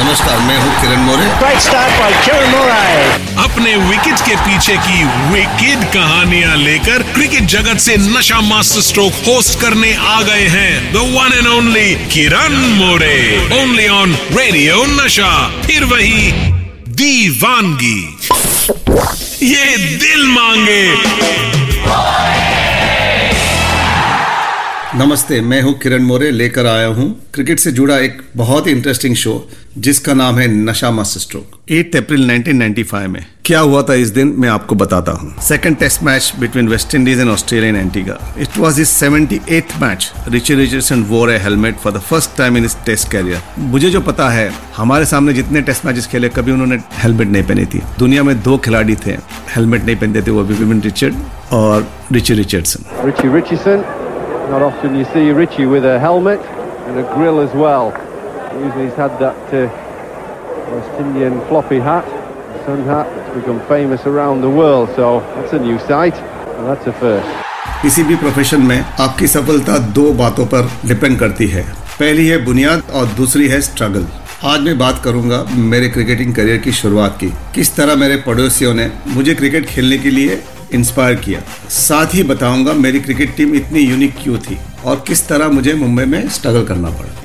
नमस्कार मैं हूँ Kiran More. Great start by Kieran Moray. अपने विकेट के पीछे की विकेट कहानियाँ लेकर क्रिकेट जगत से नशा मास्टर स्ट्रोक होस्ट करने आ गए हैं the one and only Kiran More. Only on Radio Nasha फिर वही दीवानगी। ये दिल मांगे। नमस्ते मैं हूँ किरण मोरे लेकर आया हूँ क्रिकेट से जुड़ा एक बहुत ही इंटरेस्टिंग शो जिसका नाम है नशा मास्टर स्ट्रोक 8 अप्रैल 1995 में। क्या हुआ था इस दिन? मैं आपको बताता हूँ। Second test match between West Indies and Australia and Antigua it was is 78th match Richie Richardson wore a helmet for the first time in test career मुझे जो पता है हमारे सामने जितने टेस्ट मैचेस खेले कभी उन्होंने हेलमेट नहीं पहनी थी। दुनिया में दो खिलाड़ी थे। हेलमेट नहीं पहनते थे वो विविन रिचर्ड और Richie Richardson Richie Richardson. Not often you see Richie with a helmet and a grill as well. Usually he's had that uh, West Indian floppy hat, the sun hat, that's become famous around the world. So that's a new sight and that's a first. किसी भी profession में आपकी सफलता दो बातों पर depend करती है पहली है बुनियाद और दूसरी है स्ट्रगल आज मैं बात करूंगा मेरे क्रिकेटिंग करियर की शुरुआत की किस तरह मेरे पड़ोसियों ने मुझे क्रिकेट खेलने के लिए इंस्पायर किया। साथ ही बताऊँगा मेरी क्रिकेट टीम इतनी यूनिक क्यों थी और किस तरह मुझे मुंबई में स्ट्रगल करना पड़ा।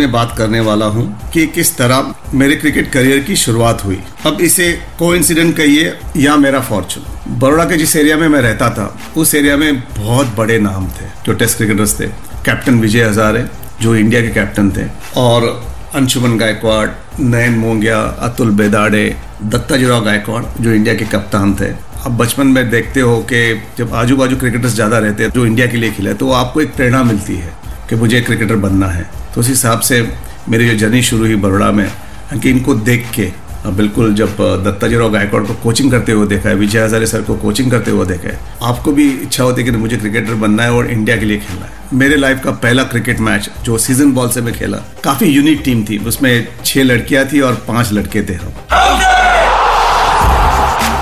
मैं बात करने वाला हूँ कि किस तरह मेरे क्रिकेट करियर की शुरुआत हुई। अब इसे को इंसिडेंट कहिए या मेरा फॉर्चून बड़ोड़ा के जिस एरिया में मैं रहता था, उस एरिया में बहुत बड़े नाम थे। जो टेस्ट क्रिकेटर्स थे। कैप्टन विजय हजारे, जो इंडिया के कैप्टन थे। और अंशुमन गायकवाड़ नयन मोंगिया अतुल बेदाड़े दत्ता दत्ताजीराव गायकवाड़ जो इंडिया के कप्तान थे। आप बचपन में देखते हो कि जब आजू बाजू क्रिकेटर्स ज़्यादा रहते हैं, जो इंडिया के लिए खेले तो आपको एक प्रेरणा मिलती है कि मुझे क्रिकेटर बनना है। तो उस हिसाब से मेरी जो जर्नी शुरू हुई बड़ोड़ा में, कि इनको देख के बिल्कुल, जब दत्ताजीराव गायकवाड़ को कोचिंग करते हुए देखा है, विजय हजारे सर को कोचिंग करते हुए देखा है, आपको भी इच्छा होती है कि मुझे क्रिकेटर बनना है और इंडिया के लिए खेलना है। मेरे लाइफ का पहला क्रिकेट मैच जो सीज़न बॉल से मैं खेला, काफ़ी यूनिक टीम थी। उसमें छह लड़कियाँ थी और पाँच लड़के थे हम।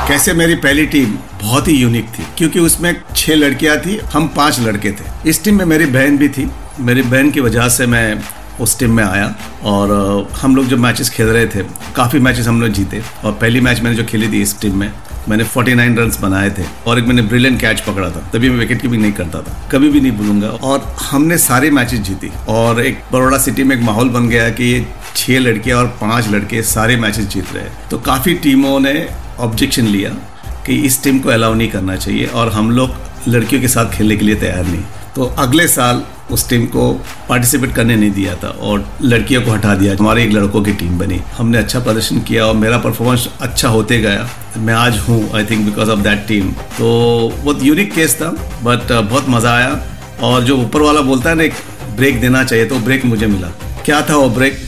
कैसे मेरी पहली टीम बहुत ही यूनिक थी, क्योंकि उसमें छह लड़कियाँ थी, हम पाँच लड़के थे। इस टीम में मेरी बहन भी थी। मेरी बहन की वजह से मैं उस टीम में आया और हम लोग जब मैचेस खेल रहे थे, काफ़ी मैचेस हम लोग जीते और पहली मैच मैंने जो खेली थी इस टीम में, मैंने 49 रन्स बनाए थे और एक मैंने ब्रिलियंट कैच पकड़ा था, तभी मैं विकेट कीपिंग नहीं करता था, कभी भी नहीं भूलूँगा। और हमने सारे मैचेस जीती और एक बड़ोड़ा सिटी में एक माहौल बन गया कि ये छह लड़कियाँ और पाँच लड़के सारे मैचेस जीत रहे तो काफ़ी टीमों ने ऑब्जेक्शन लिया कि इस टीम को अलाउ नहीं करना चाहिए और हम लोग लड़कियों के साथ खेलने के लिए तैयार नहीं। तो अगले साल उस टीम को पार्टिसिपेट करने नहीं दिया था और लड़कियों को हटा दिया। हमारे एक लड़कों की टीम बनी। हमने अच्छा प्रदर्शन किया और मेरा परफॉर्मेंस अच्छा होते गया। मैं आज हूँ I think because of that team तो बहुत यूनिक केस था बट बहुत मज़ा आया। और जो ऊपर वाला बोलता है ना, एक ब्रेक देना चाहिए तो ब्रेक मुझे मिला। क्या था वो ब्रेक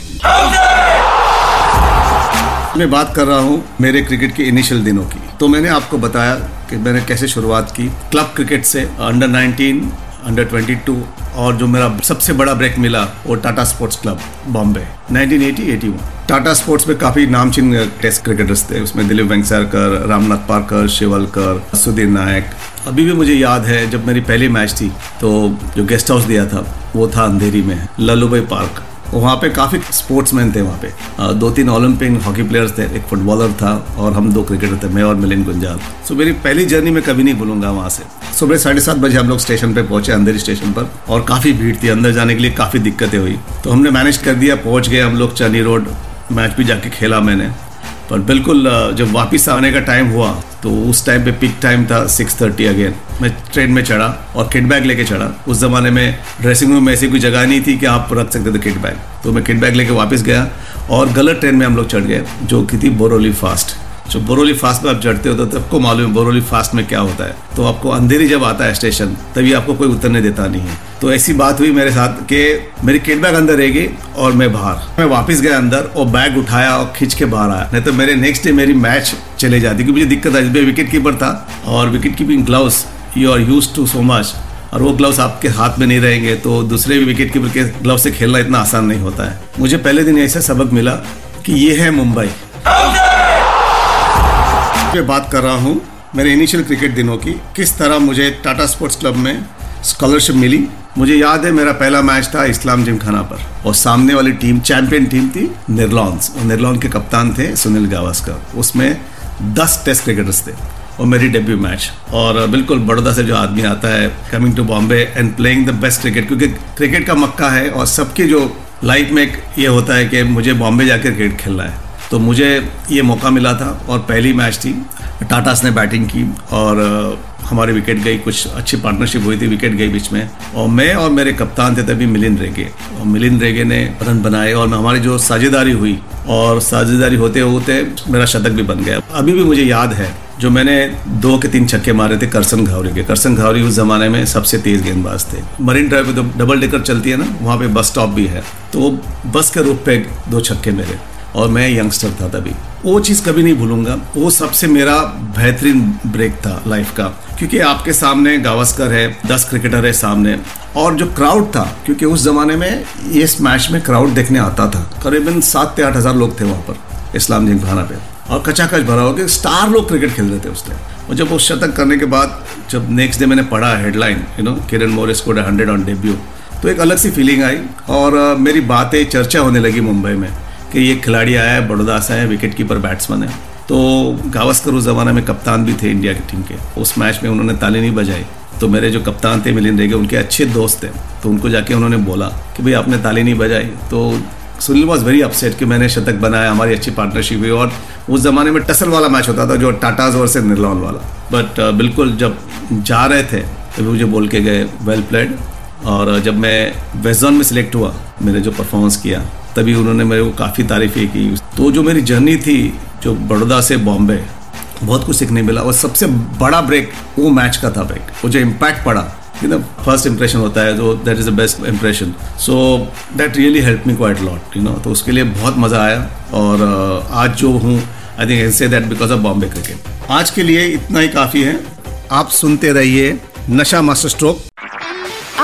मैं बात कर रहा हूँ मेरे क्रिकेट के इनिशियल दिनों की। तो मैंने आपको बताया कि मैंने कैसे शुरुआत की। क्लब क्रिकेट से अंडर 19 अंडर 22 और जो मेरा सबसे बड़ा ब्रेक मिला, वो Tata sports club Bombay 1980-81 Tata sports में काफ़ी नामचीन टेस्ट क्रिकेटर्स थे। उसमें दिलीप वेंगसरकर रामनाथ पारकर, शिवलकर, सुधीर नायक। अभी भी मुझे याद है, जब मेरी पहली मैच थी तो जो गेस्ट हाउस दिया था, वो था अंधेरी में, लल्लूभाई पार्क। वहाँ पे काफ़ी स्पोर्ट्समैन थे वहाँ पे। दो तीन ओलंपिक हॉकी प्लेयर्स थे, एक फुटबॉलर था और हम दो क्रिकेटर थे, मैं और मिलिन गुंजाल। सो मेरी पहली जर्नी मैं कभी नहीं भूलूँगा वहाँ से। सुबह साढ़े सात बजे हम लोग स्टेशन पे पहुँचे, अंधेरी स्टेशन पर, और काफ़ी भीड़ थी, अंदर जाने के लिए काफ़ी दिक्कतें हुई। तो हमने मैनेज कर दिया, पहुँच गए हम लोग चनी रोड, मैच भी जाके खेला मैंने। पर बिल्कुल जब वापस आने का टाइम हुआ तो उस टाइम पे पिक टाइम था सिक्स थर्टी अगेन मैं ट्रेन में चढ़ा और किट बैग लेके चढ़ा। उस ज़माने में ड्रेसिंग रूम में ऐसी कोई जगह नहीं थी कि आप रख सकते थे किट बैग तो मैं किट बैग लेके वापस गया और गलत ट्रेन में हम लोग चढ़ गए, जो कि थी बोरोली फास्ट जो बोरोली फास्ट में आप चढ़ते हो तो सबको मालूम है बोरोली फास्ट में क्या होता है। तो आपको अंधेरी जब आता है स्टेशन, तभी आपको कोई उतरने देता, नहीं है। तो ऐसी बात हुई मेरे साथ कि मेरी किट बैग अंदर रहेगी और मैं बाहर। मैं वापस गया अंदर और बैग उठाया और खींच के बाहर आया। नहीं तो मेरे नेक्स्ट डे मेरी मैच चले जाती, क्योंकि मुझे दिक्कत आई विकेट कीपर था और wicket keeping gloves you are use to so much और वो ग्लव्स आपके हाथ में नहीं रहेंगे तो दूसरे विकेट कीपर के ग्लव से खेलना इतना आसान नहीं होता है। मुझे पहले दिन ऐसा सबक मिला कि ये है मुंबई। मैं बात कर रहा हूँ, मेरे इनिशियल क्रिकेट दिनों की। किस तरह मुझे टाटा स्पोर्ट्स क्लब में स्कॉलरशिप मिली? मुझे याद है मेरा पहला मैच था इस्लाम जिम खाना पर। और सामने वाली टीम चैंपियन टीम थी निर्लॉन्स और निर्लॉन के कप्तान थे सुनील गावस्कर। उसमें दस टेस्ट क्रिकेटर्स थे और मेरी डेब्यू मैच और बिल्कुल बड़ौदा से जो आदमी आता है coming to Bombay and playing the best cricket क्योंकि क्रिकेट का मक्का है और सबकी जो लाइफ में ये होता है कि मुझे बॉम्बे जाकर क्रिकेट खेलना है। तो मुझे ये मौका मिला था और पहली मैच थी। टाटास ने बैटिंग की और हमारी विकेट गई, कुछ अच्छी पार्टनरशिप हुई थी विकेट गई बीच में। और मैं और मेरे कप्तान थे तभी मिलिंद रेगे। और मिलिंद रेगे ने रन बनाए और हमारी जो साझेदारी हुई और साझेदारी होते होते मेरा शतक भी बन गया। अभी भी मुझे याद है जो मैंने दो के तीन छक्के मारे थे करसन घावरी के। करसन घावरी उस जमाने में सबसे तेज गेंदबाज थे। मरीन ड्राइव पे तो डबल डेकर चलती है ना, वहाँ पे बस स्टॉप भी है। तो वो बस के रूप पे दो छक्के मेरे। और मैं यंगस्टर था तभी। वो चीज़ कभी नहीं भूलूँगा। वो सबसे मेरा बेहतरीन ब्रेक था लाइफ का। क्योंकि आपके सामने गावस्कर है, दस क्रिकेटर है सामने। और जो क्राउड था, क्योंकि उस जमाने में इस मैच में क्राउड देखने आता था। करीबन सात से आठ हज़ार लोग थे वहाँ पर, इस्लाम जिंग खाना पे। और कचाकच भरा हो गया स्टार लोग क्रिकेट खेल रहे थे उस टाइम और जब उस शतक करने के बाद, जब नेक्स्ट डे मैंने पढ़ा headline you know Kiran More's को हंड्रेड ऑन डेब्यू तो एक अलग सी फीलिंग आई। और मेरी बातें, चर्चा होने लगी मुंबई में। कि ये खिलाड़ी आया है बड़ौदा से है विकेट कीपर बैट्समैन है। तो गावस्कर उस ज़माने में कप्तान भी थे इंडिया की टीम के। उस मैच में उन्होंने ताली नहीं बजाई। तो मेरे जो कप्तान थे मिलिंद रेगे उनके अच्छे दोस्त थे तो उनको जाके उन्होंने बोला कि भाई आपने ताली नहीं बजाई। तो सुनील वॉज़ वेरी अपसेट कि मैंने शतक बनाया हमारी अच्छी पार्टनरशिप हुई। और उस ज़माने में टसल वाला मैच होता था जो टाटाज वर्सेज निर्लॉन वाला। बट uh, बिल्कुल जब जा रहे थे तो मुझे बोल के गए वेल प्लेड और जब मैं वेस्ट जोन में सिलेक्ट हुआ मैंने जो परफॉर्मेंस किया तभी उन्होंने मेरे को काफ़ी तारीफें की। तो जो मेरी जर्नी थी जो बड़ौदा से बॉम्बे बहुत कुछ सीखने मिला और सबसे बड़ा ब्रेक वो मैच का था ब्रेक। वो जो इम्पैक्ट पड़ा। यू नो फ़र्स्ट इंप्रेशन होता है जो that is the best impression so that really help me quite lot you know तो उसके लिए बहुत मज़ा आया और uh, आज जो हूँ I think say that because of Bombay cricket आज के लिए इतना ही काफ़ी है। आप सुनते रहिए नशा मास्टर स्ट्रोक।